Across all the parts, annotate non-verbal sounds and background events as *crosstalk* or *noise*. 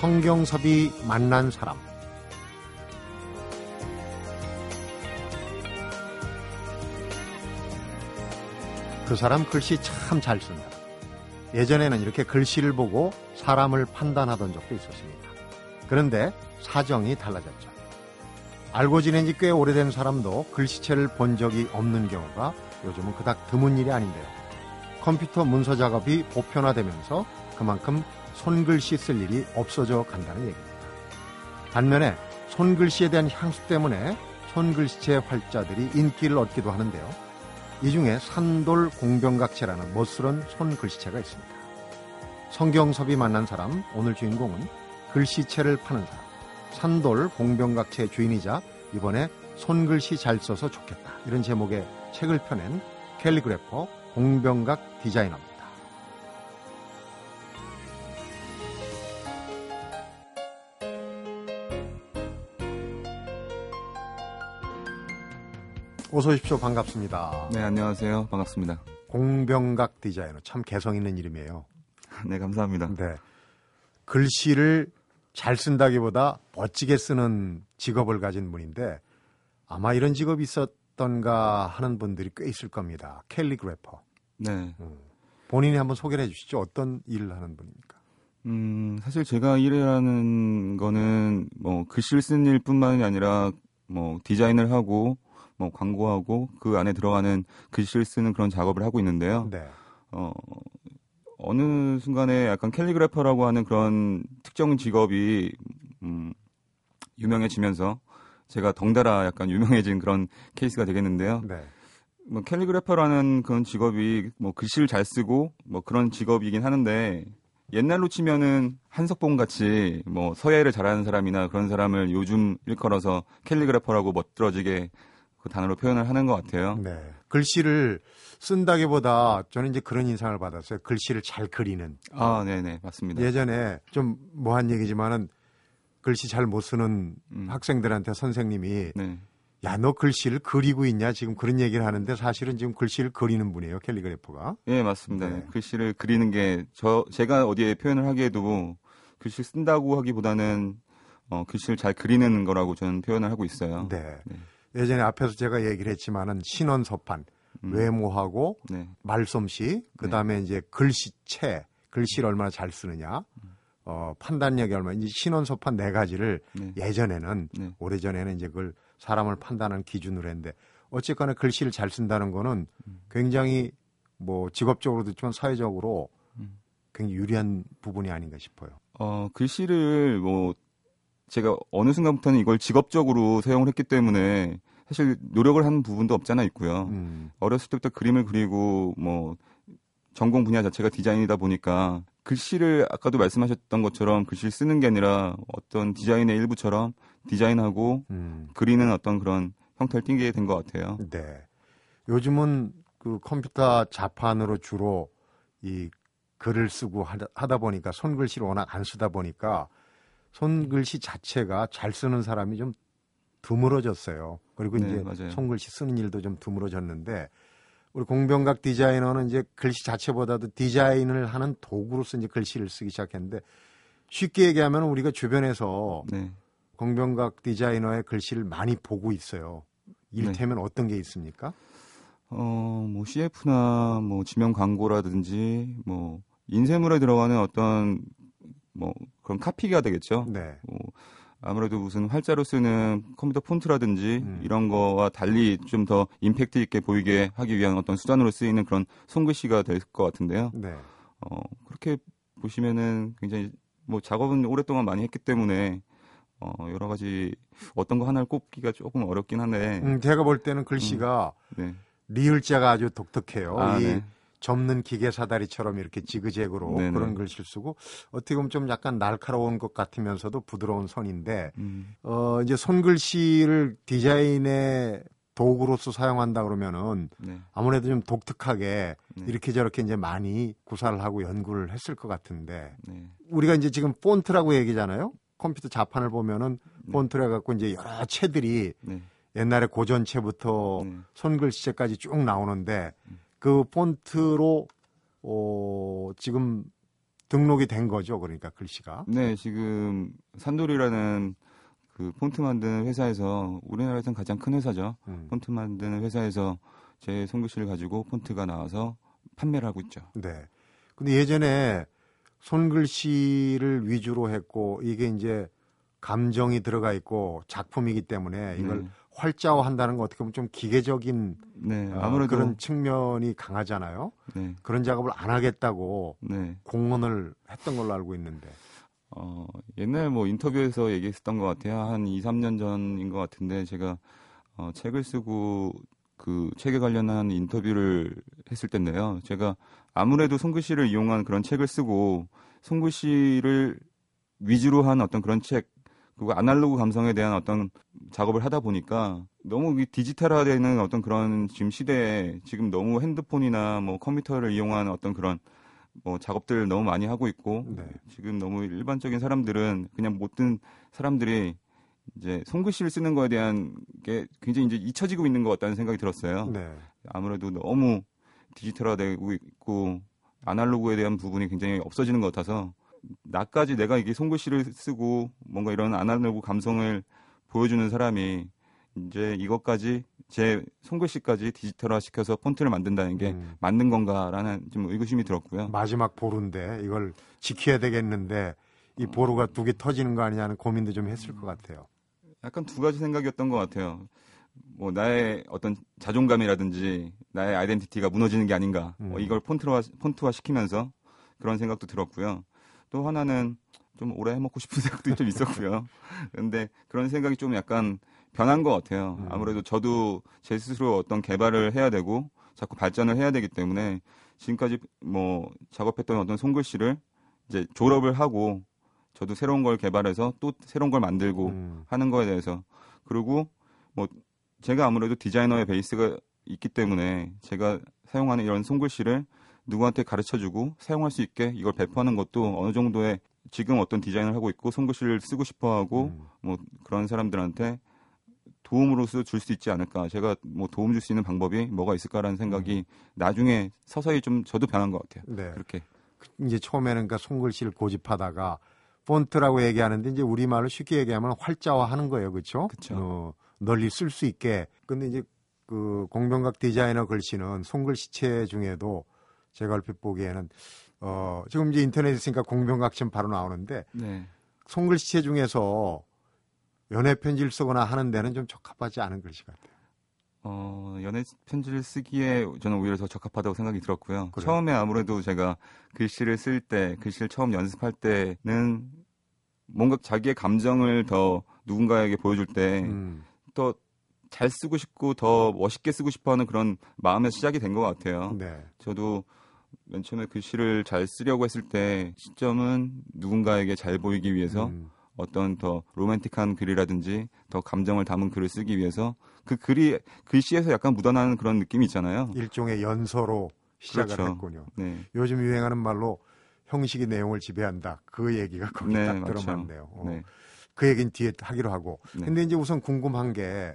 성경섭이 만난 사람 그 사람 글씨 참 잘 쓴다. 예전에는 이렇게 글씨를 보고 사람을 판단하던 적도 있었습니다. 그런데 사정이 달라졌죠. 알고 지낸 지 꽤 오래된 사람도 글씨체를 본 적이 없는 경우가 요즘은 그닥 드문 일이 아닌데요. 컴퓨터 문서 작업이 보편화되면서 그만큼 손글씨 쓸 일이 없어져 간다는 얘기입니다. 반면에 손글씨에 대한 향수 때문에 손글씨체 활자들이 인기를 얻기도 하는데요. 이 중에 산돌 공병각체라는 멋스런 손글씨체가 있습니다. 성경섭이 만난 사람, 오늘 주인공은 글씨체를 파는 사람, 산돌 공병각체 주인이자 이번에 손글씨 잘 써서 좋겠다. 이런 제목의 책을 펴낸 캘리그래퍼 공병각 디자이너입니다. 어서 오십시오. 반갑습니다. 네, 안녕하세요. 반갑습니다. 공병각 디자이너. 참 개성 있는 이름이에요. *laughs* 네, 감사합니다. 네. 글씨를 잘 쓴다기보다 멋지게 쓰는 직업을 가진 분인데 아마 이런 직업이 있었던가 하는 분들이 꽤 있을 겁니다. 캘리그래퍼. 네. 음. 본인이 한번 소개를 해 주시죠. 어떤 일을 하는 분입니까? 음, 사실 제가 일하는 거는 뭐 글씨를 쓰는 일뿐만이 아니라 뭐 디자인을 하고 뭐 광고하고 그 안에 들어가는 글씨를 쓰는 그런 작업을 하고 있는데요. 네. 어, 어느 순간에 약간 캘리그래퍼라고 하는 그런 특정 직업이 음, 유명해지면서 제가 덩달아 약간 유명해진 그런 케이스가 되겠는데요. 네. 뭐 calligrapher라는 그런 직업이 뭐 글씨를 잘 쓰고 뭐 그런 직업이긴 하는데 옛날로 치면은 한석봉 같이 뭐 서예를 잘하는 사람이나 그런 사람을 요즘 일컬어서 calligrapher라고 멋들어지게 그 단어로 표현을 하는 것 같아요. 네. 글씨를 쓴다기보다 저는 이제 그런 인상을 받았어요. 글씨를 잘 그리는. 아, 네네 맞습니다. 예전에 좀 뭐한 얘기지만은 글씨 잘 못 쓰는 음. 학생들한테 선생님이 네. 야 너 글씨를 그리고 있냐 지금 그런 얘기를 하는데 사실은 지금 글씨를 그리는 분이에요 캘리그래퍼가. 예, 맞습니다. 네. 글씨를 그리는 게 저 제가 어디에 표현을 하기에도 글씨 쓴다고 하기보다는 어, 글씨를 잘 그리는 거라고 저는 표현을 하고 있어요. 네. 네. 예전에 앞에서 제가 얘기를 했지만은 신원 서판 음. 외모하고 네. 말솜씨 그다음에 이제 글씨체 글씨를 얼마나 잘 쓰느냐 어 판단력이 얼마나 이제 신원 서판 네 가지를 네. 예전에는 네. 오래전에는 이제 그걸 사람을 판단하는 기준으로 했는데 어쨌거나 글씨를 잘 쓴다는 거는 음. 굉장히 뭐 직업적으로도 있지만 사회적으로 음. 굉장히 유리한 부분이 아닌가 싶어요. 어, 글씨를 뭐 제가 어느 순간부터는 이걸 직업적으로 사용을 했기 때문에 사실 노력을 하는 부분도 없잖아 있고요. 음, 어렸을 때부터 그림을 그리고 뭐 전공 분야 자체가 디자인이다 보니까 글씨를 아까도 말씀하셨던 것처럼 글씨를 쓰는 게 아니라 어떤 디자인의 일부처럼 디자인하고 음. 그리는 어떤 그런 형태를 띠게 된 것 같아요. 네. 요즘은 그 컴퓨터 자판으로 주로 이 글을 쓰고 하다 보니까 손글씨를 워낙 안 쓰다 보니까 손글씨 자체가 잘 쓰는 사람이 좀 드물어졌어요. 그리고 네, 이제 맞아요. 손글씨 쓰는 일도 좀 드물어졌는데 우리 공병각 디자이너는 이제 글씨 자체보다도 디자인을 하는 도구로서 이제 글씨를 쓰기 시작했는데 쉽게 얘기하면 우리가 주변에서 네. 공병각 디자이너의 글씨를 많이 보고 있어요. 일테면 어떤 게 있습니까? 어, 뭐 CF나 뭐 지명 광고라든지 뭐 인쇄물에 들어가는 어떤 뭐 그런 카피가 되겠죠. 네. 뭐 아무래도 무슨 활자로 쓰는 컴퓨터 폰트라든지 음. 이런 거와 달리 좀 더 임팩트 있게 보이게 하기 위한 어떤 수단으로 쓰이는 그런 손글씨가 될 것 같은데요. 네. 어, 그렇게 보시면은 굉장히 뭐 작업은 오랫동안 많이 했기 때문에 어, 여러 가지 어떤 거 하나를 꼽기가 조금 어렵긴 한데 음, 제가 볼 때는 글씨가 네. 리을자가 아주 독특해요. 아, 이 네. 접는 기계 사다리처럼 이렇게 지그재그로 네네. 그런 글씨를 쓰고 어떻게 보면 좀 약간 날카로운 것 같으면서도 부드러운 선인데 음, 어 이제 손글씨를 디자인의 도구로서 사용한다 그러면은 네. 아무래도 좀 독특하게 네. 이렇게 저렇게 이제 많이 구사를 하고 연구를 했을 것 같은데 네. 우리가 이제 지금 폰트라고 얘기잖아요. 컴퓨터 자판을 보면은 네. 폰트를 해갖고 이제 여러 채들이 네. 옛날에 고전체부터 네. 손글씨체까지 쭉 나오는데 그 폰트로 어 지금 등록이 된 거죠. 그러니까 글씨가. 네, 지금 산돌이라는 그 폰트 만드는 회사에서 우리나라에서는 가장 큰 회사죠. 음. 폰트 만드는 회사에서 제 손글씨를 가지고 폰트가 나와서 판매를 하고 있죠. 네. 근데 예전에 손글씨를 위주로 했고 이게 이제 감정이 들어가 있고 작품이기 때문에 이걸 네. 활자화한다는 거 어떻게 보면 좀 기계적인 네, 어, 아무래도 그런 측면이 강하잖아요. 네, 그런 작업을 안 하겠다고 네. 공언을 했던 걸로 알고 있는데. 어, 옛날 뭐 인터뷰에서 얘기했었던 것 같아요. 한 2, 3년 전인 것 같은데 제가 어, 책을 쓰고 그 책에 관련한 인터뷰를 했을 텐데요. 제가 아무래도 손글씨를 이용한 그런 책을 쓰고 손글씨를 위주로 한 어떤 그런 책 그리고 아날로그 감성에 대한 어떤 작업을 하다 보니까 너무 이 디지털화되는 어떤 그런 지금 시대에 지금 너무 핸드폰이나 뭐 컴퓨터를 이용한 어떤 그런 뭐 작업들을 너무 많이 하고 있고 네. 지금 너무 일반적인 사람들은 그냥 모든 사람들이 이제 손글씨를 쓰는 거에 대한 게 굉장히 이제 잊혀지고 있는 것 같다는 생각이 들었어요. 네. 아무래도 너무 디지털화되고 있고 아날로그에 대한 부분이 굉장히 없어지는 것 같아서 나까지 내가 이게 손글씨를 쓰고 뭔가 이런 아날로그 감성을 보여주는 사람이 이제 이것까지 제 손글씨까지 디지털화 시켜서 폰트를 만든다는 게 음. 맞는 건가라는 좀 의구심이 들었고요. 마지막 보루인데 이걸 지켜야 되겠는데 이 보루가 두 개 터지는 거 아니냐는 고민도 좀 했을 것 같아요. 약간 두 가지 생각이었던 것 같아요. 뭐 나의 어떤 자존감이라든지 나의 아이덴티티가 무너지는 게 아닌가. 음. 어, 이걸 폰트화 폰트화 시키면서 그런 생각도 들었고요. 또 하나는 좀 오래 해먹고 싶은 *laughs* 생각도 좀 있었고요. 근데 그런 생각이 좀 약간 변한 것 같아요. 음. 아무래도 저도 제 스스로 어떤 개발을 해야 되고 자꾸 발전을 해야 되기 때문에 지금까지 뭐 작업했던 어떤 손글씨를 이제 졸업을 하고 저도 새로운 걸 개발해서 또 새로운 걸 만들고 음. 하는 거에 대해서 그리고 뭐 제가 아무래도 디자이너의 베이스가 있기 때문에 제가 사용하는 이런 손글씨를 누구한테 가르쳐주고 사용할 수 있게 이걸 배포하는 것도 어느 정도의 지금 어떤 디자인을 하고 있고 손글씨를 쓰고 싶어하고 음. 뭐 그런 사람들한테 도움으로서 줄수 있지 않을까 제가 뭐 도움 줄 수 있는 방법이 뭐가 있을까라는 생각이 나중에 서서히 좀 저도 변한 것 같아요 네. 그렇게 이제 처음에는 그러니까 손글씨를 고집하다가 폰트라고 얘기하는데 이제 우리말로 쉽게 얘기하면 활자화하는 거예요. 그렇죠? 어, 널리 쓸 수 있게. 근데 이제 그 공병각 디자이너 글씨는 손글씨체 중에도 제가 얼핏 보기에는 어, 지금 이제 인터넷에 있으니까 공병각 좀 바로 나오는데 네 손글씨체 중에서 연애 편지를 쓰거나 하는 데는 좀 적합하지 않은 글씨 같아요. 어, 연애 편지를 쓰기에 저는 오히려 더 적합하다고 생각이 들었고요. 그래요? 처음에 아무래도 제가 글씨를 쓸 때, 글씨를 처음 연습할 때는 뭔가 자기의 감정을 더 누군가에게 보여줄 때더잘 음, 쓰고 싶고 더 멋있게 쓰고 싶어 하는 그런 마음의 시작이 된 것 같아요. 네. 저도 맨 처음에 글씨를 잘 쓰려고 했을 때 시점은 누군가에게 잘 보이기 위해서 음, 어떤 더 로맨틱한 글이라든지 더 감정을 담은 글을 쓰기 위해서 그 글이 글씨에서 약간 묻어나는 그런 느낌이 있잖아요. 일종의 연서로 시작을 그렇죠. 했군요. 네, 요즘 유행하는 말로 형식이 내용을 지배한다. 그 얘기가 거기 네, 딱. 들어맞네요. 어. 네, 그 얘기는 뒤에 하기로 하고. 네. 근데 이제 우선 궁금한 게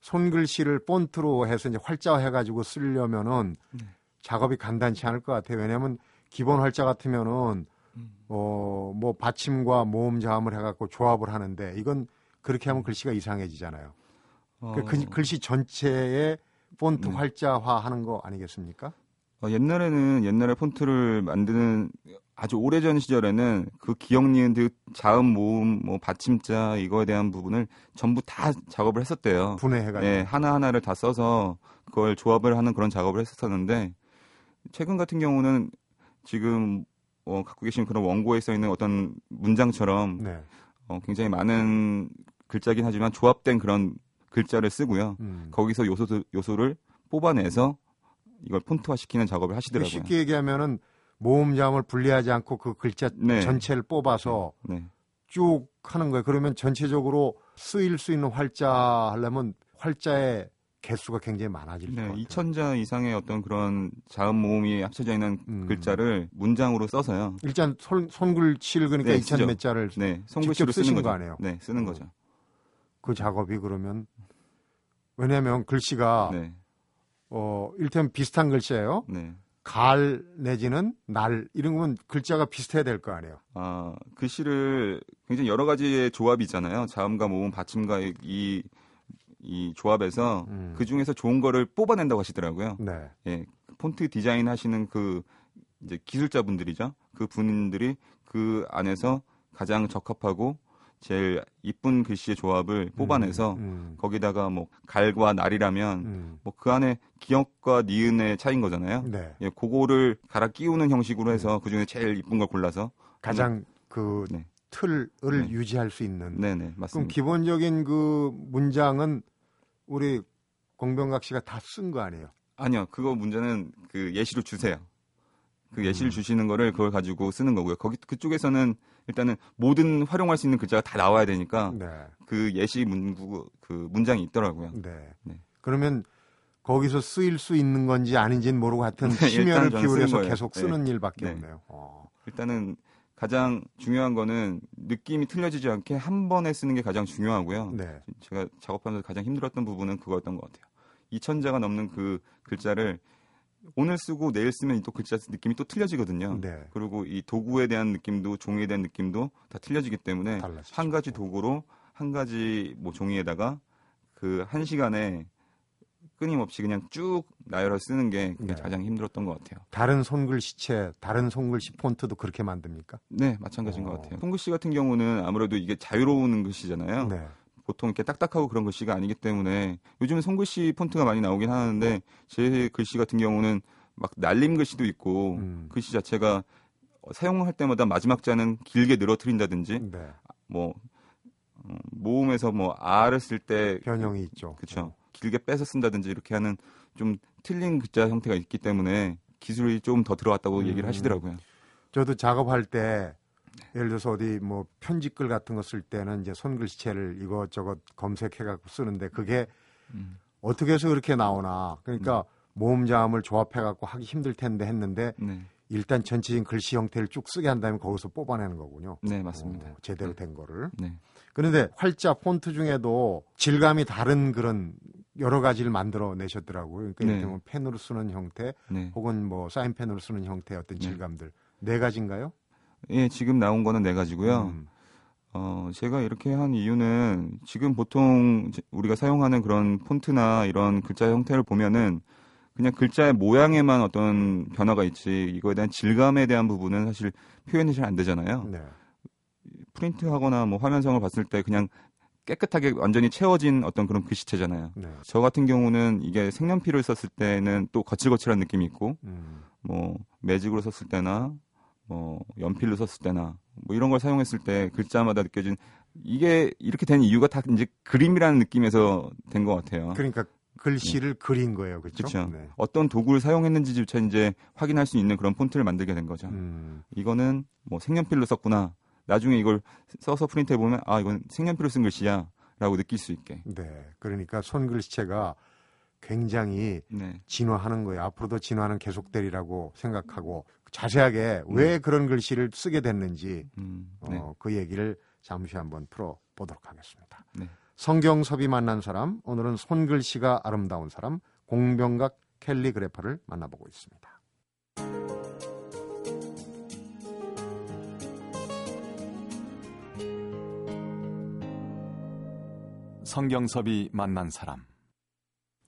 손글씨를 본트로 해서 이제 활자화 해가지고 쓰려면은 네. 작업이 간단치 않을 것 같아요. 왜냐하면 기본 활자 같으면은 음. 어, 뭐 받침과 모음 자음을 해갖고 조합을 하는데 이건 그렇게 하면 글씨가 이상해지잖아요. 어, 그 글- 글씨 전체에 폰트 네. 활자화 하는 거 아니겠습니까? 어, 옛날에는 옛날에 폰트를 만드는 아주 오래전 시절에는 그 기억 니은 그 자음 모음 뭐 받침자 이거에 대한 부분을 전부 다 작업을 했었대요. 분해해가지고. 네, 하나 하나를 다 써서 그걸 조합을 하는 그런 작업을 했었었는데 최근 같은 경우는 지금 어, 갖고 계신 그런 원고에 써 있는 어떤 문장처럼 네. 어, 굉장히 많은 글자긴 하지만 조합된 그런 글자를 쓰고요. 음. 거기서 요소 요소를 뽑아내서 이걸 폰트화 시키는 작업을 하시더라고요. 쉽게 얘기하면은 모음 자음을 분리하지 않고 그 글자 네. 전체를 뽑아서 네. 쭉 하는 거예요. 그러면 전체적으로 쓰일 수 있는 활자 하려면 활자의 개수가 굉장히 많아질 네, 것 같아요. 2천자 이상의 어떤 그런 자음 모음이 합쳐져 있는 음. 글자를 문장으로 써서요. 일단 손, 손글씨를 그러니까 네, 2천 쓰죠. 몇 자를 네, 손글씨로 직접 쓰는 거죠. 거 아니에요? 네, 쓰는 어. 거죠. 그 작업이 그러면 왜냐하면 글씨가 네, 어 일테면 비슷한 글씨예요. 네, 갈 내지는 날 이런 거면 글자가 비슷해야 될 거 아니에요. 아, 글씨를 굉장히 여러 가지의 조합이 있잖아요. 자음과 모음, 받침과 이, 이 조합에서 음. 그 중에서 좋은 거를 뽑아낸다고 하시더라고요. 네. 예, 폰트 디자인 하시는 그 이제 기술자분들이죠. 그 분들이 그 안에서 가장 적합하고 제일 이쁜 글씨의 조합을 뽑아내서 음, 거기다가 뭐 갈과 날이라면 음, 뭐그 안에 기역과 니은의 차이인 거잖아요. 음. 네. 예, 그거를 갈아 끼우는 형식으로 해서 그 중에 제일 이쁜 걸 골라서 가장 그 네. 틀을 네. 유지할 수 있는. 네네 그럼 맞습니다. 기본적인 그 문장은 우리 공병각 씨가 다 쓴 거 아니에요? 아니요, 그거 문제는 그 예시로 주세요. 그 예시를 음. 주시는 거를 그걸 가지고 쓰는 거고요. 거기 그쪽에서는 일단은 모든 활용할 수 있는 글자가 다 나와야 되니까 네. 그 예시 문구 그 문장이 있더라고요. 네. 네. 그러면 거기서 쓰일 수 있는 건지 아닌지는 모르고 하여튼 네, 심혈을 기울여서. 계속 네. 쓰는 일밖에 네. 없네요. 어. 일단은 가장 중요한 거는 느낌이 틀려지지 않게 한 번에 쓰는 게 가장 중요하고요. 네. 제가 작업하면서 가장 힘들었던 부분은 그거였던 것 같아요. 2천자가 넘는 그 글자를 오늘 쓰고 내일 쓰면 또 글자 느낌이 또 틀려지거든요. 네. 그리고 이 도구에 대한 느낌도 종이에 대한 느낌도 다 틀려지기 때문에 달라지죠. 한 가지 도구로 한 가지 뭐 종이에다가 그 한 시간에 끊임없이 그냥 쭉 나열해 쓰는 게 네. 가장 힘들었던 것 같아요. 다른 손글씨체, 다른 손글씨 폰트도 그렇게 만듭니까? 네, 마찬가지인 어. 것 같아요. 손글씨 같은 경우는 아무래도 이게 자유로운 글씨잖아요. 네. 보통 이렇게 딱딱하고 그런 글씨가 아니기 때문에 요즘은 손글씨 폰트가 많이 나오긴 하는데 제 글씨 같은 경우는 막 날림 글씨도 있고 음. 글씨 자체가 어, 사용할 때마다 마지막 자는 길게 늘어뜨린다든지 네. 뭐 어, 모음에서 뭐 아를 쓸때 변형이 있죠. 그쵸 길게 빼서 쓴다든지 이렇게 하는 좀 틀린 글자 형태가 있기 때문에 기술이 좀 더 들어왔다고 음. 얘기를 하시더라고요. 저도 작업할 때 예를 들어서 어디 뭐 편집글 같은 거 쓸 때는 이제 손글씨체를 이것저것 검색해 갖고 쓰는데 그게 음. 어떻게 해서 그렇게 나오나 그러니까 모음 자음을 조합해 갖고 하기 힘들 텐데 했는데 네, 일단 전체적인 글씨 형태를 쭉 쓰게 한 다음에 거기서 뽑아내는 거군요. 네 맞습니다. 어, 제대로 된 거를. 네, 그런데 활자 폰트 중에도 질감이 다른 그런 여러 가지를 만들어 내셨더라고요. 그러니까 네. 예를 들면 펜으로 쓰는 형태 네. 혹은 뭐 사인펜으로 쓰는 형태의 어떤 네. 질감들 네 가지인가요? 예, 지금 나온 거는 네 가지고요. 음, 어, 제가 이렇게 한 이유는 지금 보통 우리가 사용하는 그런 폰트나 이런 글자 형태를 보면은 그냥 글자의 모양에만 어떤 변화가 있지 이거에 대한 질감에 대한 부분은 사실 표현이 잘 안 되잖아요. 네. 프린트하거나 뭐 화면성을 봤을 때 그냥 깨끗하게 완전히 채워진 어떤 그런 글씨체잖아요. 네. 저 같은 경우는 이게 색연필을 썼을 때는 또 거칠거칠한 느낌이 있고 음, 뭐 매직으로 썼을 때나 뭐 연필로 썼을 때나 뭐 이런 걸 사용했을 때 글자마다 느껴진 이게 이렇게 된 이유가 다 이제 그림이라는 느낌에서 된 것 같아요. 그러니까 글씨를 그린 거예요, 그렇죠? 그렇죠. 네. 어떤 도구를 사용했는지조차 이제 확인할 수 있는 그런 폰트를 만들게 된 거죠. 음, 이거는 뭐 색연필로 썼구나. 나중에 이걸 써서 프린트해 보면 아 이건 색연필로 쓴 글씨야라고 느낄 수 있게. 네. 그러니까 손글씨체가 굉장히 네. 진화하는 거예요. 앞으로도 진화는 계속되리라고 생각하고 자세하게 왜 그런 글씨를 쓰게 됐는지 음, 네. 어, 그 얘기를 잠시 한번 풀어 보도록 하겠습니다. 네. 성경섭이 만난 사람, 오늘은 손글씨가 아름다운 사람, 공병각 캘리그래퍼를 만나보고 있습니다. 성경섭이 만난 사람.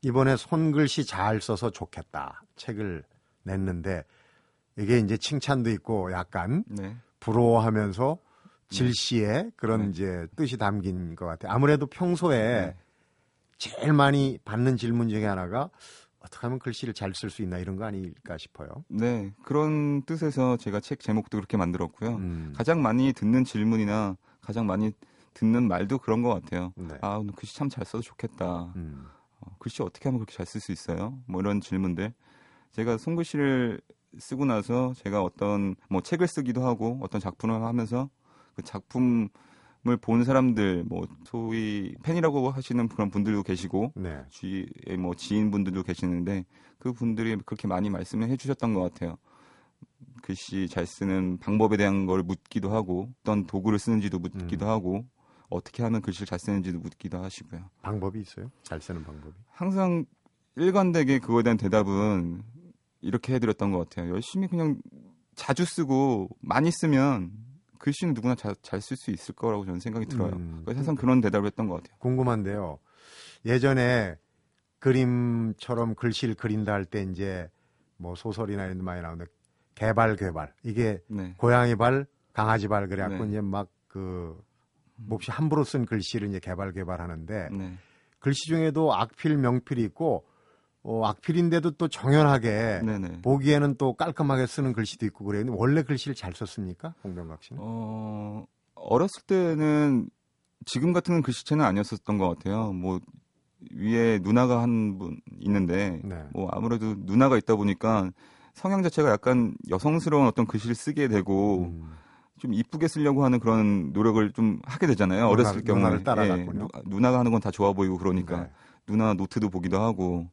이번에 손글씨 잘 써서 좋겠다 책을 냈는데 이게 이제 칭찬도 있고 약간 네. 부러워하면서 질시의 그런 네. 이제 뜻이 담긴 것 같아요. 아무래도 평소에 네. 제일 많이 받는 질문 중에 하나가 어떻게 하면 글씨를 잘 쓸 수 있나 이런 거 아닐까 싶어요. 네. 그런 뜻에서 제가 책 제목도 그렇게 만들었고요. 음, 가장 많이 듣는 질문이나 가장 많이 듣는 말도 그런 것 같아요. 네. 아, 오늘 글씨 참 잘 써도 좋겠다. 음, 어, 글씨 어떻게 하면 그렇게 잘 쓸 수 있어요? 뭐 이런 질문들. 제가 손글씨를 쓰고 나서 제가 어떤 뭐 책을 쓰기도 하고 어떤 작품을 하면서 그 작품을 본 사람들 뭐 소위 팬이라고 하시는 그런 분들도 계시고 네. 주위에 뭐 지인분들도 계시는데 그 분들이 그렇게 많이 말씀을 해주셨던 것 같아요. 글씨 잘 쓰는 방법에 대한 걸 묻기도 하고 어떤 도구를 쓰는지도 묻기도 음. 하고 어떻게 하면 글씨를 잘 쓰는지도 묻기도 하시고요. 방법이 있어요? 잘 쓰는 방법이. 항상 일관되게 그거에 대한 대답은 이렇게 해드렸던 것 같아요. 열심히 그냥 자주 쓰고 많이 쓰면 글씨는 누구나 잘 쓸 수 있을 거라고 저는 생각이 들어요. 음. 그래서 항상 그런 대답을 했던 것 같아요. 궁금한데요. 예전에 그림처럼 글씨를 그린다 할 때 이제 뭐 소설이나 이런 데 많이 나오는데 개발 개발 이게 네. 고양이 발 강아지 발 그래갖고 네. 이제 막그 몹시 함부로 쓴 글씨를 이제 개발 개발하는데 네. 글씨 중에도 악필 명필이 있고 어, 악필인데도 또 정연하게 네네. 보기에는 또 깔끔하게 쓰는 글씨도 있고 그래요. 원래 글씨를 잘 썼습니까? 홍병각 씨는? 어, 어렸을 때는 지금 같은 글씨체는 아니었었던 것 같아요. 뭐 위에 누나가 한 분 있는데 네. 뭐 아무래도 누나가 있다 보니까 성향 자체가 약간 여성스러운 어떤 글씨를 쓰게 되고 음. 좀 이쁘게 쓰려고 하는 그런 노력을 좀 하게 되잖아요. 누나- 어렸을 경우에 누나를 따라갔군요. 누- 누나가 하는 건 다 좋아 보이고 그러니까 네. 누나 노트도 보기도 하고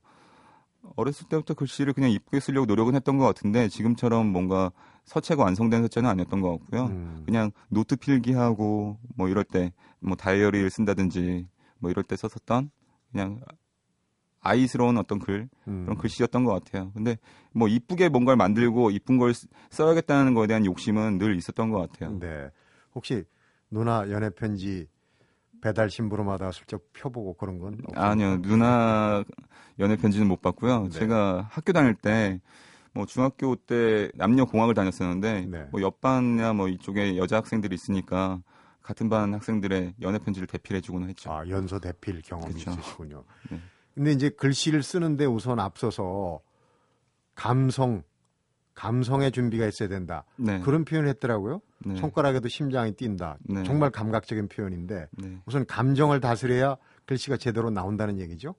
어렸을 때부터 글씨를 그냥 이쁘게 쓰려고 노력은 했던 것 같은데 지금처럼 뭔가 서체가 완성된 서체는 아니었던 것 같고요. 음. 그냥 노트 필기하고 뭐 이럴 때 뭐 다이어리를 쓴다든지 뭐 이럴 때 썼었던 그냥 아이스러운 어떤 글 음. 그런 글씨였던 것 같아요. 근데 뭐 이쁘게 뭔가를 만들고 이쁜 걸 쓰- 써야겠다는 거에 대한 욕심은 늘 있었던 것 같아요. 네. 혹시 누나 연애 편지 배달 신부름하다가 슬쩍 펴보고 그런 건 없습니까? 아니요 누나 연애 편지는 못 받고요. 네. 제가 학교 다닐 때 뭐 중학교 때 남녀 공학을 다녔었는데 네. 뭐 옆반이나 뭐 이쪽에 여자 학생들이 있으니까 같은 반 학생들의 연애 편지를 대필해주곤 했죠. 아, 연소 대필 경험이 그쵸. 있으시군요. 네. 근데 이제 글씨를 쓰는데 우선 앞서서 감성, 감성의 준비가 있어야 된다. 네. 그런 표현을 했더라고요. 네. 손가락에도 심장이 뛴다. 네. 정말 감각적인 표현인데 네. 우선 감정을 다스려야 글씨가 제대로 나온다는 얘기죠.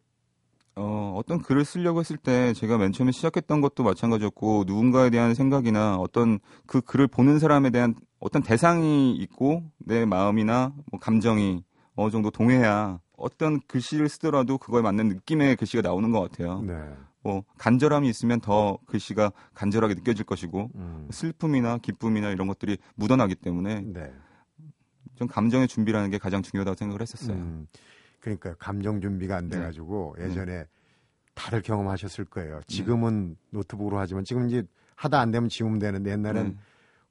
어, 어떤 글을 쓰려고 했을 때 제가 맨 처음에 시작했던 것도 마찬가지였고 누군가에 대한 생각이나 어떤 그 글을 보는 사람에 대한 어떤 대상이 있고 내 마음이나 뭐 감정이 어느 정도 동해야 어떤 글씨를 쓰더라도 그거에 맞는 느낌의 글씨가 나오는 것 같아요. 네. 뭐 간절함이 있으면 더 글씨가 간절하게 느껴질 것이고 음. 슬픔이나 기쁨이나 이런 것들이 묻어나기 때문에 네. 좀 감정의 준비라는 게 가장 중요하다고 생각을 했었어요. 음, 그러니까 감정 준비가 안 네. 돼가지고 예전에 다들 경험하셨을 거예요. 지금은 노트북으로 하지만 지금 이제 하다 안 되면 지우면 되는데 옛날엔 네.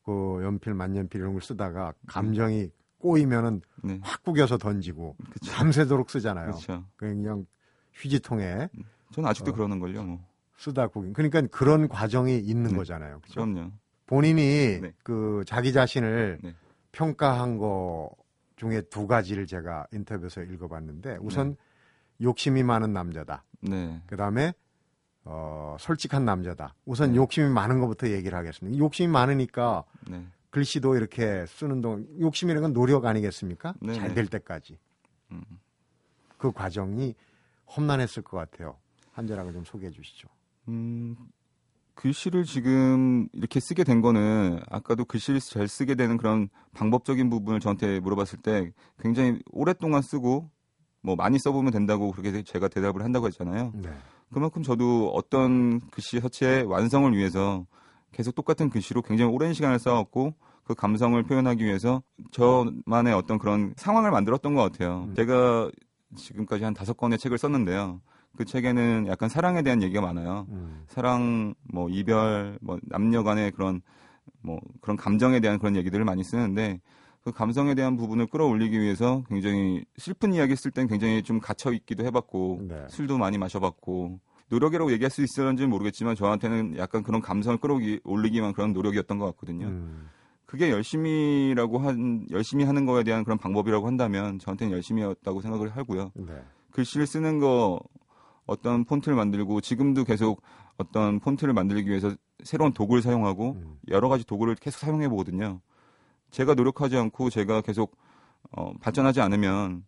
그 연필 만년필 이런 걸 쓰다가 감정이 꼬이면은 네. 확 구겨서 던지고 그쵸. 밤새도록 쓰잖아요. 그렇죠. 그냥 휴지통에 저는 아직도 어. 그러는 걸요. 뭐. 쓰다 구긴. 그러니까 그런 과정이 있는 네. 거잖아요. 그죠? 그럼요. 본인이 네. 그 자기 자신을 네. 평가한 거 중에 두 가지를 제가 인터뷰에서 읽어봤는데 우선 욕심이 많은 남자다. 네. 그 다음에 어, 솔직한 남자다. 우선 네. 욕심이 많은 것부터 얘기를 하겠습니다. 욕심이 많으니까 네. 글씨도 이렇게 쓰는 동안 욕심이라는 건 노력 아니겠습니까? 네, 잘 네. 될 때까지. 음. 그 과정이 험난했을 것 같아요. 한 절하고 좀 소개해 주시죠. 음, 글씨를 지금 이렇게 쓰게 된 거는 아까도 글씨를 잘 쓰게 되는 그런 방법적인 부분을 저한테 물어봤을 때 굉장히 오랫동안 쓰고 뭐 많이 써보면 된다고 그렇게 제가 대답을 한다고 했잖아요. 네. 그만큼 저도 어떤 글씨 서체의 완성을 위해서 계속 똑같은 글씨로 굉장히 오랜 시간을 써왔고 그 감성을 표현하기 위해서 저만의 어떤 그런 상황을 만들었던 것 같아요. 음. 제가 지금까지 한 다섯 권의 책을 썼는데요. 그 책에는 약간 사랑에 대한 얘기가 많아요. 음. 사랑, 뭐 이별, 뭐 남녀 간의 그런 뭐 그런 감정에 대한 그런 얘기들을 많이 쓰는데 그 감성에 대한 부분을 끌어올리기 위해서 굉장히 슬픈 이야기 쓸 땐 굉장히 좀 갇혀 있기도 해봤고 네. 술도 많이 마셔봤고 노력이라고 얘기할 수 있었는지는 모르겠지만 저한테는 약간 그런 감성을 끌어올리기만 그런 노력이었던 것 같거든요. 음. 그게 열심히라고 한 열심히 하는 거에 대한 그런 방법이라고 한다면 저한테는 열심히였다고 생각을 하고요. 네. 글씨를 쓰는 거 어떤 폰트를 만들고 지금도 계속 어떤 폰트를 만들기 위해서 새로운 도구를 사용하고 음. 여러 가지 도구를 계속 사용해 보거든요. 제가 노력하지 않고 제가 계속 어, 발전하지 않으면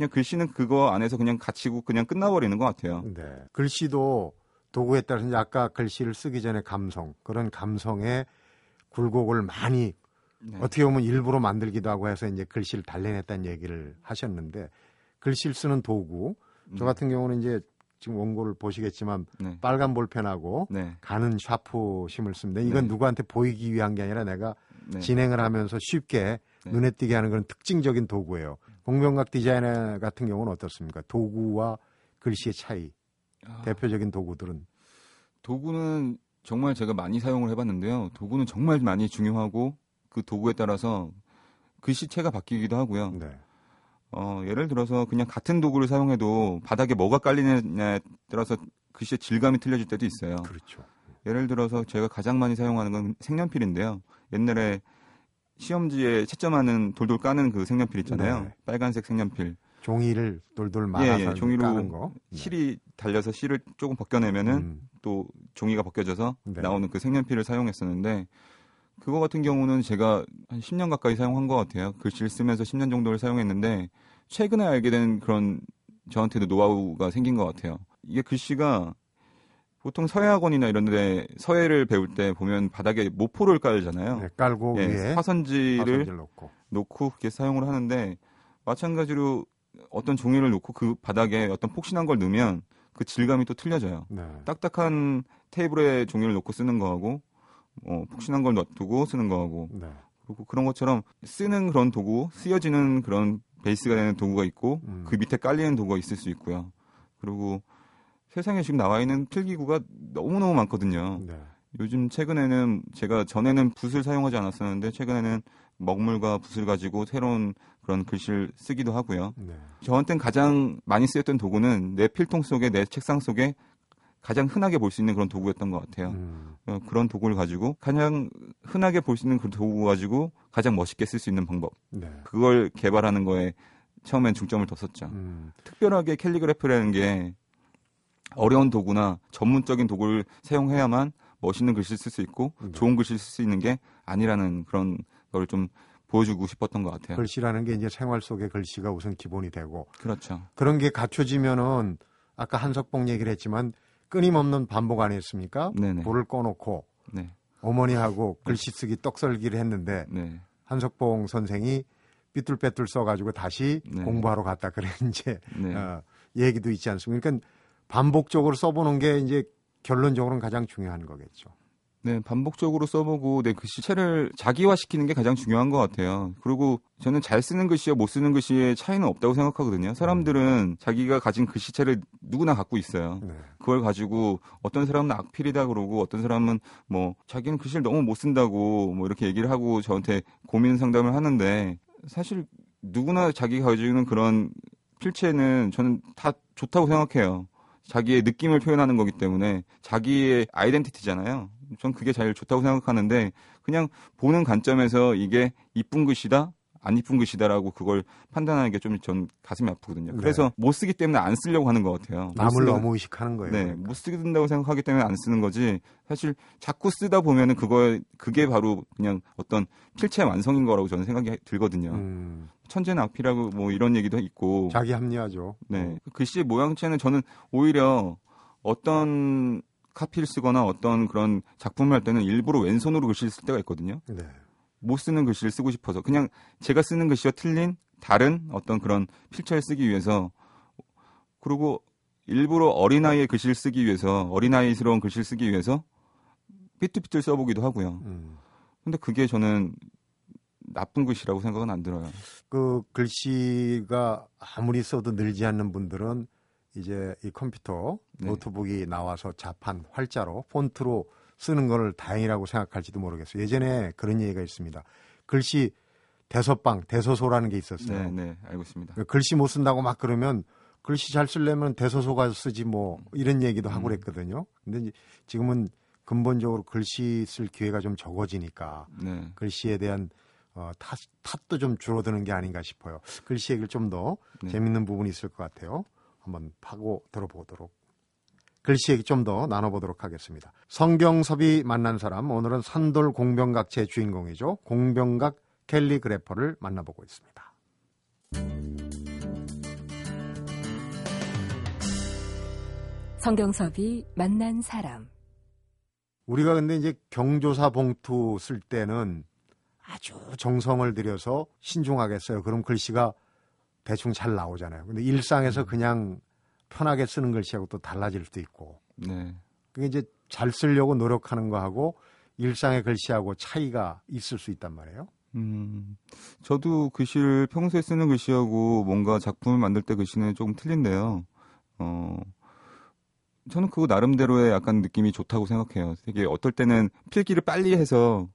그냥 글씨는 그거 안에서 그냥 갇히고 그냥 끝나버리는 것 같아요. 네. 글씨도 도구에 따라서 아까 글씨를 쓰기 전에 감성 그런 감성의 굴곡을 많이 네. 어떻게 보면 일부러 만들기도 하고 해서 이제 글씨를 단련했다는 얘기를 하셨는데 글씨를 쓰는 도구 저 음. 같은 경우는 이제 지금 원고를 보시겠지만 네. 빨간 볼펜하고 네. 가는 샤프 심을 씁니다. 이건 네. 누구한테 보이기 위한 게 아니라 내가 네. 진행을 하면서 쉽게 네. 눈에 띄게 하는 그런 특징적인 도구예요. 공병각 디자이너 같은 경우는 어떻습니까? 도구와 글씨의 차이, 아, 대표적인 도구들은 도구는 정말 제가 많이 사용을 해봤는데요. 도구는 정말 많이 중요하고 그 도구에 따라서 글씨체가 바뀌기도 하고요. 네. 어, 예를 들어서 그냥 같은 도구를 사용해도 바닥에 뭐가 깔리느냐에 따라서 글씨의 질감이 틀려질 때도 있어요. 그렇죠. 예를 들어서 제가 가장 많이 사용하는 건 색연필인데요. 옛날에 시험지에 채점하는 돌돌 까는 그 색연필 있잖아요. 네. 빨간색 색연필. 종이를 돌돌 예, 말아서 예, 종이로 까는 거. 네. 실이 달려서 실을 조금 벗겨내면은 음, 또 종이가 벗겨져서 네. 나오는 그 색연필을 사용했었는데 그거 같은 경우는 제가 한 10년 가까이 사용한 것 같아요. 글씨를 쓰면서 10년 정도를 사용했는데 최근에 알게 된 그런 저한테도 노하우가 생긴 것 같아요. 이게 글씨가 보통 서예학원이나 이런 데 서예를 배울 때 보면 바닥에 모포를 깔잖아요. 네, 깔고 예, 위에 화선지를 화선지를 놓고. 놓고 그렇게 사용을 하는데 마찬가지로 어떤 종이를 놓고 그 바닥에 어떤 폭신한 걸 넣으면 그 질감이 또 틀려져요. 네. 딱딱한 테이블에 종이를 놓고 쓰는 거하고 어, 폭신한 걸 놔두고 쓰는 거하고 네. 그리고 그런 것처럼 쓰는 그런 도구, 쓰여지는 그런 베이스가 되는 도구가 있고 음. 그 밑에 깔리는 도구가 있을 수 있고요. 그리고 세상에 지금 나와 있는 필기구가 너무너무 많거든요. 네. 요즘 최근에는 제가 전에는 붓을 사용하지 않았었는데 최근에는 먹물과 붓을 가지고 새로운 그런 글씨를 쓰기도 하고요. 네. 저한테는 가장 많이 쓰였던 도구는 내 필통 속에 내 책상 속에 가장 흔하게 볼 수 있는 그런 도구였던 것 같아요. 음, 어, 그런 도구를 가지고 가장 흔하게 볼 수 있는 그 도구 가지고 가장 멋있게 쓸 수 있는 방법. 네. 그걸 개발하는 거에 처음엔 중점을 뒀었죠. 음, 특별하게 캘리그래프라는 게 어려운 도구나 전문적인 도구를 사용해야만 멋있는 글씨를 쓸 수 있고 네. 좋은 글씨를 쓸 수 있는 게 아니라는 그런 걸 좀 보여주고 싶었던 것 같아요. 글씨라는 게 이제 생활 속의 글씨가 우선 기본이 되고 그렇죠. 그런 게 갖춰지면은 아까 한석봉 얘기를 했지만 끊임없는 반복 아니었습니까? 네네. 불을 꺼놓고 네, 어머니하고 글씨 쓰기 떡설기를 했는데 네, 한석봉 선생이 삐뚤빼뚤 써가지고 다시 네. 공부하러 갔다 그래 이제 네. 어, 얘기도 있지 않습니까? 그러니까 반복적으로 써보는 게 이제 결론적으로는 가장 중요한 거겠죠. 네, 반복적으로 써보고 내 글씨체를 자기화시키는 게 가장 중요한 것 같아요. 그리고 저는 잘 쓰는 글씨와 못 쓰는 글씨의 차이는 없다고 생각하거든요. 사람들은 자기가 가진 글씨체를 누구나 갖고 있어요. 네. 그걸 가지고 어떤 사람은 악필이다 그러고 어떤 사람은 뭐 자기는 글씨를 너무 못 쓴다고 뭐 이렇게 얘기를 하고 저한테 고민 상담을 하는데 사실 누구나 자기가 가지고 있는 그런 필체는 저는 다 좋다고 생각해요. 자기의 느낌을 표현하는 거기 때문에 자기의 아이덴티티잖아요. 전 그게 제일 좋다고 생각하는데 그냥 보는 관점에서 이게 이쁜 글씨다 안 이쁜 글씨다라고 그걸 판단하는 게 좀 전 가슴이 아프거든요. 네. 그래서 못 쓰기 때문에 안 쓰려고 하는 것 같아요. 못 남을 너무 의식하는 거예요. 네, 그러니까. 못 쓰게 된다고 생각하기 때문에 안 쓰는 거지. 사실 자꾸 쓰다 보면은 그거 그게 바로 그냥 어떤 필체 완성인 거라고 저는 생각이 들거든요. 음, 천재는 악필하고 뭐 이런 얘기도 있고. 자기 합리화죠. 네, 그 글씨의 모양체는 저는 오히려 어떤 카피를 쓰거나 어떤 그런 작품을 할 때는 일부러 왼손으로 글씨를 쓸 때가 있거든요. 네. 못 쓰는 글씨를 쓰고 싶어서 그냥 제가 쓰는 글씨와 틀린 다른 어떤 그런 필체를 쓰기 위해서 그리고 일부러 어린아이의 글씨를 쓰기 위해서 어린아이스러운 글씨를 쓰기 위해서 삐뚤삐뚤 써보기도 하고요. 음. 근데 그게 저는 나쁜 글씨라고 생각은 안 들어요. 그 글씨가 아무리 써도 늘지 않는 분들은 이제 이 컴퓨터 네. 노트북이 나와서 자판 활자로 폰트로 쓰는 걸 다행이라고 생각할지도 모르겠어요. 예전에 그런 얘기가 있습니다. 글씨 대서방 대소소라는 게 있었어요. 네, 네, 알고 있습니다. 그 글씨 못 쓴다고 막 그러면 글씨 잘 쓰려면 대소소 가서 쓰지 뭐 이런 얘기도 하고 음. 그랬거든요. 근데 지금은 근본적으로 글씨 쓸 기회가 좀 적어지니까 네, 글씨에 대한 어, 탓, 탓도 좀 줄어드는 게 아닌가 싶어요. 글씨 얘기를 좀더 네. 재밌는 부분이 있을 것 같아요. 한번 파고 들어보도록. 글씨 얘기 좀 더 나눠보도록 하겠습니다. 성경섭이 만난 사람, 오늘은 산돌 공병각체 주인공이죠. 공병각 캘리그래퍼를 만나보고 있습니다. 성경섭이 만난 사람. 우리가 근데 이제 경조사 봉투 쓸 때는 아주 정성을 들여서 신중하게 써요. 그럼 글씨가 대충 잘 나오잖아요. 근데 일상에서 그냥 편하게 쓰는 글씨하고 또 달라질 수도 있고. 네, 그게 이제 잘 쓰려고 노력하는 거하고 일상의 글씨하고 차이가 있을 수 있단 말이에요. 음, 저도 글씨를 평소에 쓰는 글씨하고 뭔가 작품을 만들 때 글씨는 조금 틀린데요. 어, 저는 그거 나름대로의 약간 느낌이 좋다고 생각해요. 되게 어떨 때는 필기를 빨리 해서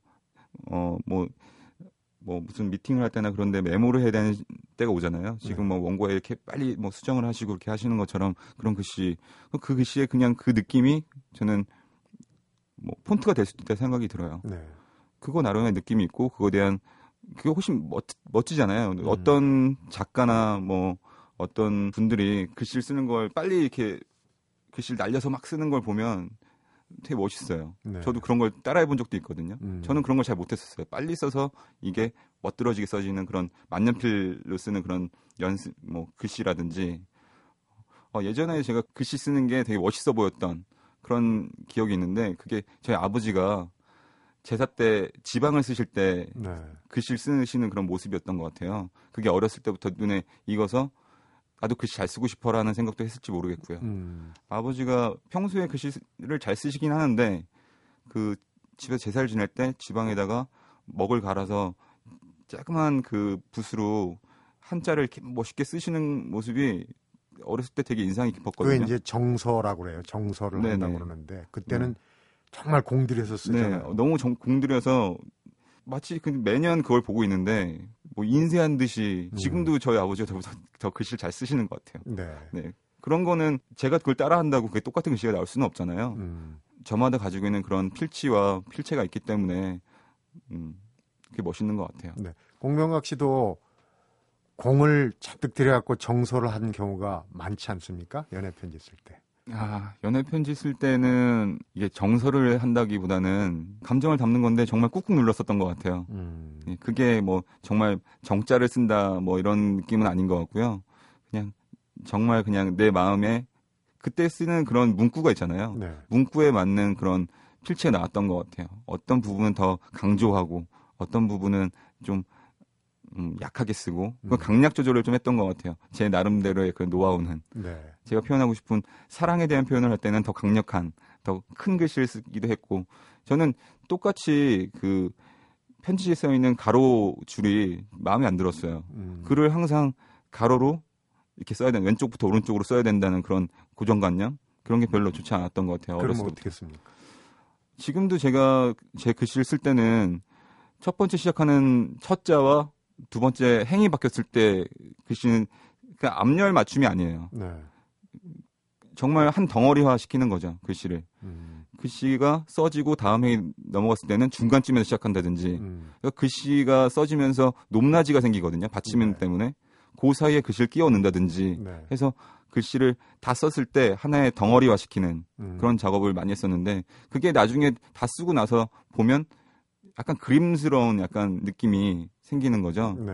어뭐뭐 무슨 미팅을 할 때나 그런데 메모를 해야 되는 때가 오잖아요. 지금 뭐 원고에 이렇게 빨리 뭐 수정을 하시고 이렇게 하시는 것처럼 그런 글씨 그 글씨의 그냥 그 느낌이 저는 뭐 폰트가 될 수도 있다 생각이 들어요. 네. 그거 나름의 느낌이 있고 그거에 대한 그게 훨씬 멋, 멋지잖아요. 어떤 작가나 뭐 어떤 분들이 글씨를 쓰는 걸 빨리 이렇게 글씨를 날려서 막 쓰는 걸 보면 되게 멋있어요. 네. 저도 그런 걸 따라해 본 적도 있거든요. 음. 저는 그런 걸 잘 못했었어요. 빨리 써서 이게 멋들어지게 써지는 그런 만년필로 쓰는 그런 연습, 뭐 글씨라든지 어, 예전에 제가 글씨 쓰는 게 되게 멋있어 보였던 그런 기억이 있는데 그게 저희 아버지가 제사 때 지방을 쓰실 때 네. 글씨를 쓰시는 그런 모습이었던 것 같아요. 그게 어렸을 때부터 눈에 익어서 나도 글씨 잘 쓰고 싶어라는 생각도 했을지 모르겠고요. 음. 아버지가 평소에 글씨를 잘 쓰시긴 하는데 그 집에서 제사를 지낼 때 지방에다가 먹을 갈아서 조그만 그 붓으로 한자를 이렇게 멋있게 쓰시는 모습이 어렸을 때 되게 인상이 그게 깊었거든요. 이제 정서라고 그래요. 정서를 네네. 한다고 그러는데 그때는 정말 공들여서 네, 쓰잖아요. 너무 정- 공들여서 마치 그 매년 그걸 보고 있는데 뭐 인쇄한 듯이 음. 지금도 저희 아버지가 저보다 더 글씨를 잘 쓰시는 것 같아요. 네. 네. 그런 거는 제가 그걸 따라한다고 그게 똑같은 글씨가 나올 수는 없잖아요. 음. 저마다 가지고 있는 그런 필치와 필체가 있기 때문에 음, 그게 멋있는 것 같아요. 네. 공명각 씨도 공을 잔뜩 들여갖고 정서를 한 경우가 많지 않습니까? 연애 편지 쓸 때. 아, 연애 편지 쓸 때는 이게 정서를 한다기보다는 감정을 담는 건데 정말 꾹꾹 눌렀었던 것 같아요. 음. 예, 그게 뭐 정말 정자를 쓴다 뭐 이런 느낌은 아닌 것 같고요. 그냥 정말 그냥 내 마음에 그때 쓰는 그런 문구가 있잖아요. 네. 문구에 맞는 그런 필체가 나왔던 것 같아요. 어떤 부분은 더 강조하고 어떤 부분은 좀 음, 약하게 쓰고 그 음. 강약 조절을 좀 했던 것 같아요. 제 나름대로의 그 노하우는 네. 제가 표현하고 싶은 사랑에 대한 표현을 할 때는 더 강력한 더 큰 글씨를 쓰기도 했고 저는 똑같이 그 편지에 써 있는 가로 줄이 마음에 안 들었어요. 음. 글을 항상 가로로 이렇게 써야 되는 왼쪽부터 오른쪽으로 써야 된다는 그런 고정관념 그런 게 별로 좋지 않았던 것 같아요. 그럼 어렸을. 어떻게 씁니까? 지금도 제가 제 글씨를 쓸 때는 첫 번째 시작하는 첫 자와 두 번째 행이 바뀌었을 때 글씨는 그 앞열 맞춤이 아니에요. 네. 정말 한 덩어리화 시키는 거죠 글씨를. 음. 글씨가 써지고 다음 행이 넘어갔을 때는 중간쯤에서 시작한다든지 음. 그러니까 글씨가 써지면서 높낮이가 생기거든요. 받침 네. 때문에 그 사이에 글씨를 끼워 넣는다든지 네. 해서 글씨를 다 썼을 때 하나의 덩어리화 시키는 음. 그런 작업을 많이 했었는데 그게 나중에 다 쓰고 나서 보면 약간 그림스러운 약간 느낌이 생기는 거죠. 네.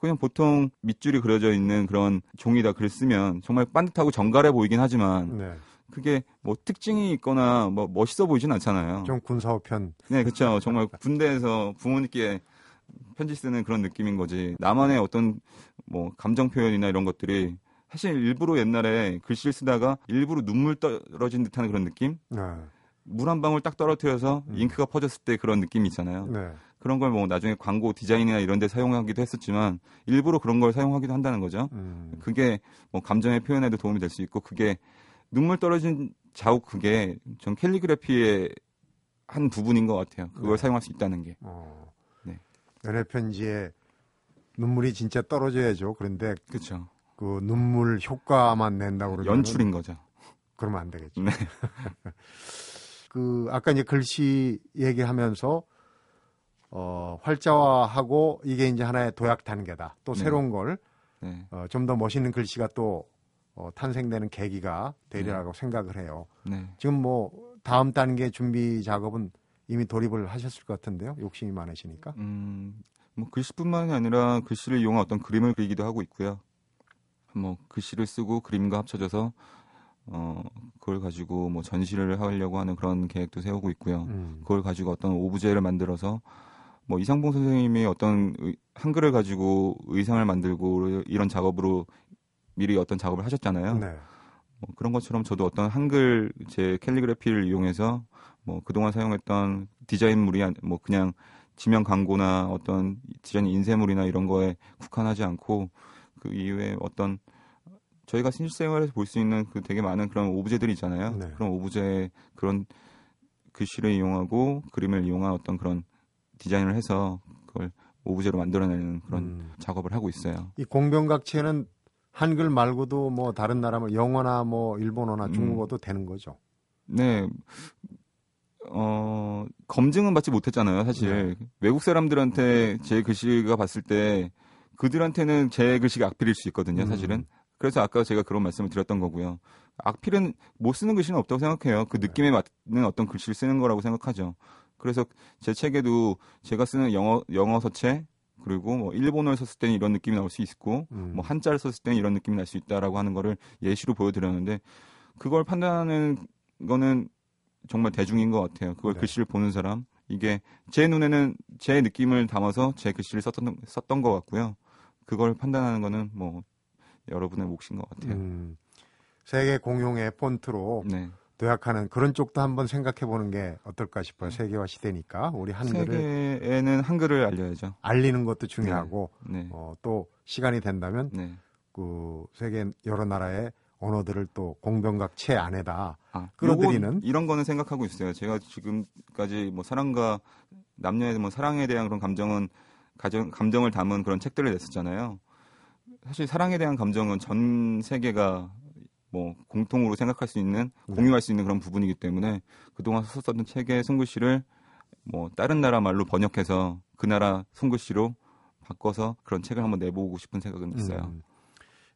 그냥 보통 밑줄이 그려져 있는 그런 종이다 글 쓰면 정말 반듯하고 정갈해 보이긴 하지만 네. 그게 뭐 특징이 있거나 뭐 멋있어 보이진 않잖아요. 좀 군사호 편. 네, 그렇죠. 정말 군대에서 부모님께 편지 쓰는 그런 느낌인 거지. 나만의 어떤 뭐 감정 표현이나 이런 것들이 사실 일부러 옛날에 글씨를 쓰다가 일부러 눈물 떨어진 듯한 그런 느낌? 네. 물 한 방울 딱 떨어뜨려서 음. 잉크가 퍼졌을 때 그런 느낌이 있잖아요. 네. 그런 걸 뭐 나중에 광고 디자인이나 이런 데 사용하기도 했었지만 일부러 그런 걸 사용하기도 한다는 거죠. 음. 그게 뭐 감정의 표현에도 도움이 될 수 있고 그게 눈물 떨어진 자욱 그게 전 캘리그래피의 한 부분인 것 같아요. 그걸 네. 사용할 수 있다는 게. 어. 네. 연애 편지에 눈물이 진짜 떨어져야죠. 그런데 그렇죠. 그 눈물 효과만 낸다고 그러면 연출인 거죠. 그러면 안 되겠죠. 네. *laughs* 그 아까 이제 글씨 얘기하면서 어, 활자화하고 이게 이제 하나의 도약 단계다. 또 네. 새로운 걸 네. 어, 좀 더 멋있는 글씨가 또 어, 탄생되는 계기가 되리라고 생각을 해요. 네. 지금 뭐 다음 단계 준비 작업은 이미 돌입을 하셨을 것 같은데요. 욕심이 많으시니까. 음, 뭐 글씨뿐만이 아니라 글씨를 이용한 어떤 그림을 그리기도 하고 있고요. 뭐 글씨를 쓰고 그림과 합쳐져서 어 그걸 가지고 뭐 전시를 하려고 하는 그런 계획도 세우고 있고요. 음. 그걸 가지고 어떤 오브제를 만들어서 뭐 이상봉 선생님이 어떤 의- 한글을 가지고 의상을 만들고 이런 작업으로 미리 어떤 작업을 하셨잖아요. 네. 뭐 그런 것처럼 저도 어떤 한글 제 캘리그래피를 이용해서 뭐 그동안 사용했던 디자인물이 뭐 그냥 지명 광고나 어떤 디자인 인쇄물이나 이런 거에 국한하지 않고 그 이후에 어떤 저희가 실생활에서 볼 수 있는 그 되게 많은 그런 오브제들이 있잖아요. 네. 그런 오브제 그런 글씨를 이용하고 그림을 이용한 어떤 그런 디자인을 해서 그걸 오브제로 만들어내는 그런 음. 작업을 하고 있어요. 이 공병각체는 한글 말고도 뭐 다른 나라 뭐 영어나 뭐 일본어나 음. 중국어도 되는 거죠. 네. 어, 검증은 받지 못했잖아요, 사실. 외국 사람들한테 제 글씨가 봤을 때 그들한테는 제 글씨가 악필일 수 있거든요, 음. 사실은. 그래서 아까 제가 그런 말씀을 드렸던 거고요. 악필은 못 쓰는 글씨는 없다고 생각해요. 그 네. 느낌에 맞는 어떤 글씨를 쓰는 거라고 생각하죠. 그래서 제 책에도 제가 쓰는 영어 영어 서체 그리고 뭐 일본어를 썼을 때는 이런 느낌이 나올 수 있고 음. 뭐 한자를 썼을 때는 이런 느낌이 날 수 있다라고 하는 거를 예시로 보여드렸는데 그걸 판단하는 거는 정말 대중인 것 같아요. 그걸 네. 글씨를 보는 사람 이게 제 눈에는 제 느낌을 담아서 제 글씨를 썼던 썼던 것 같고요. 그걸 판단하는 거는 뭐 여러분의 몫인 것 같아요. 음, 세계 공용의 폰트로 네. 도약하는 그런 쪽도 한번 생각해 보는 게 어떨까 싶어요. 세계화 시대니까 우리 한글을 세계에는 한글을 알려야죠. 알리는 것도 중요하고 네. 어, 또 시간이 된다면 네. 그 세계 여러 나라의 언어들을 또 공병각체 안에다 아, 끌어들이는? 이런 거는 생각하고 있어요. 제가 지금까지 뭐 사랑과 남녀의 뭐 사랑에 대한 그런 감정은 가정 감정을 담은 그런 책들을 냈었잖아요. 사실 사랑에 대한 감정은 전 세계가 뭐 공통으로 생각할 수 있는 네. 공유할 수 있는 그런 부분이기 때문에 그동안 썼던 책의 손글씨를 뭐 다른 나라 말로 번역해서 그 나라 손글씨로 바꿔서 그런 책을 한번 내보고 싶은 생각은 있어요. 음,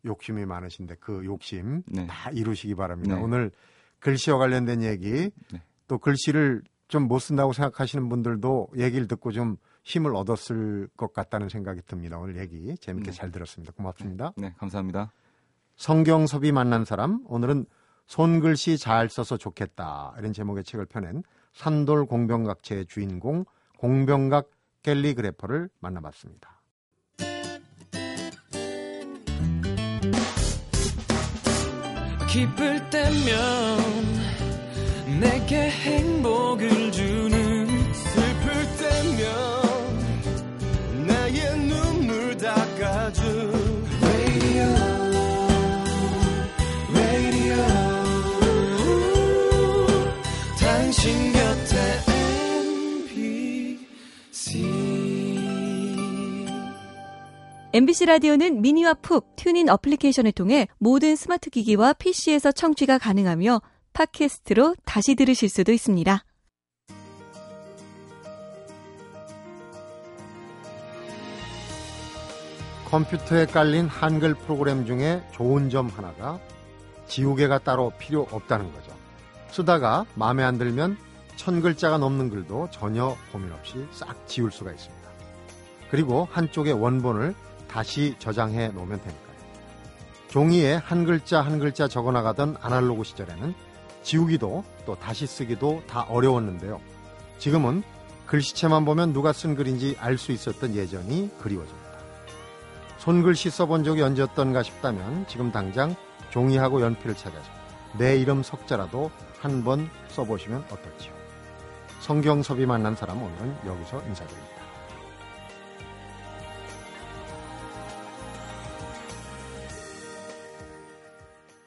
욕심이 많으신데 그 욕심 네. 다 이루시기 바랍니다. 네. 오늘 글씨와 관련된 얘기 네. 또 글씨를 좀 못 쓴다고 생각하시는 분들도 얘기를 듣고 좀 힘을 얻었을 것 같다는 생각이 듭니다. 오늘 얘기 재밌게 네. 잘 들었습니다. 고맙습니다. 네, 감사합니다. 성경섭이 만난 사람 오늘은 손글씨 잘 써서 좋겠다 이런 제목의 책을 펴낸 산돌 공병각체의 주인공 공병각 갤리그래퍼를 만나봤습니다. 기쁠 때면 내게 행복을 주는 MBC 라디오는 미니와 푹, TuneIn 어플리케이션을 통해 모든 스마트 기기와 PC에서 청취가 가능하며 팟캐스트로 다시 들으실 수도 있습니다. 컴퓨터에 깔린 한글 프로그램 중에 좋은 점 하나가 지우개가 따로 필요 없다는 거죠. 쓰다가 마음에 안 들면 천 글자가 넘는 글도 전혀 고민 없이 싹 지울 수가 있습니다. 그리고 한쪽에 원본을 다시 저장해 놓으면 되니까요. 종이에 한 글자 한 글자 적어 나가던 아날로그 시절에는 지우기도 또 다시 쓰기도 다 어려웠는데요. 지금은 글씨체만 보면 누가 쓴 글인지 알 수 있었던 예전이 그리워집니다. 손글씨 써본 적이 언제였던가 싶다면 지금 당장 종이하고 연필을 찾아서 내 이름 석자라도 한 번 써보시면 어떨지요. 성경섭이 만난 사람 오늘은 여기서 인사드립니다.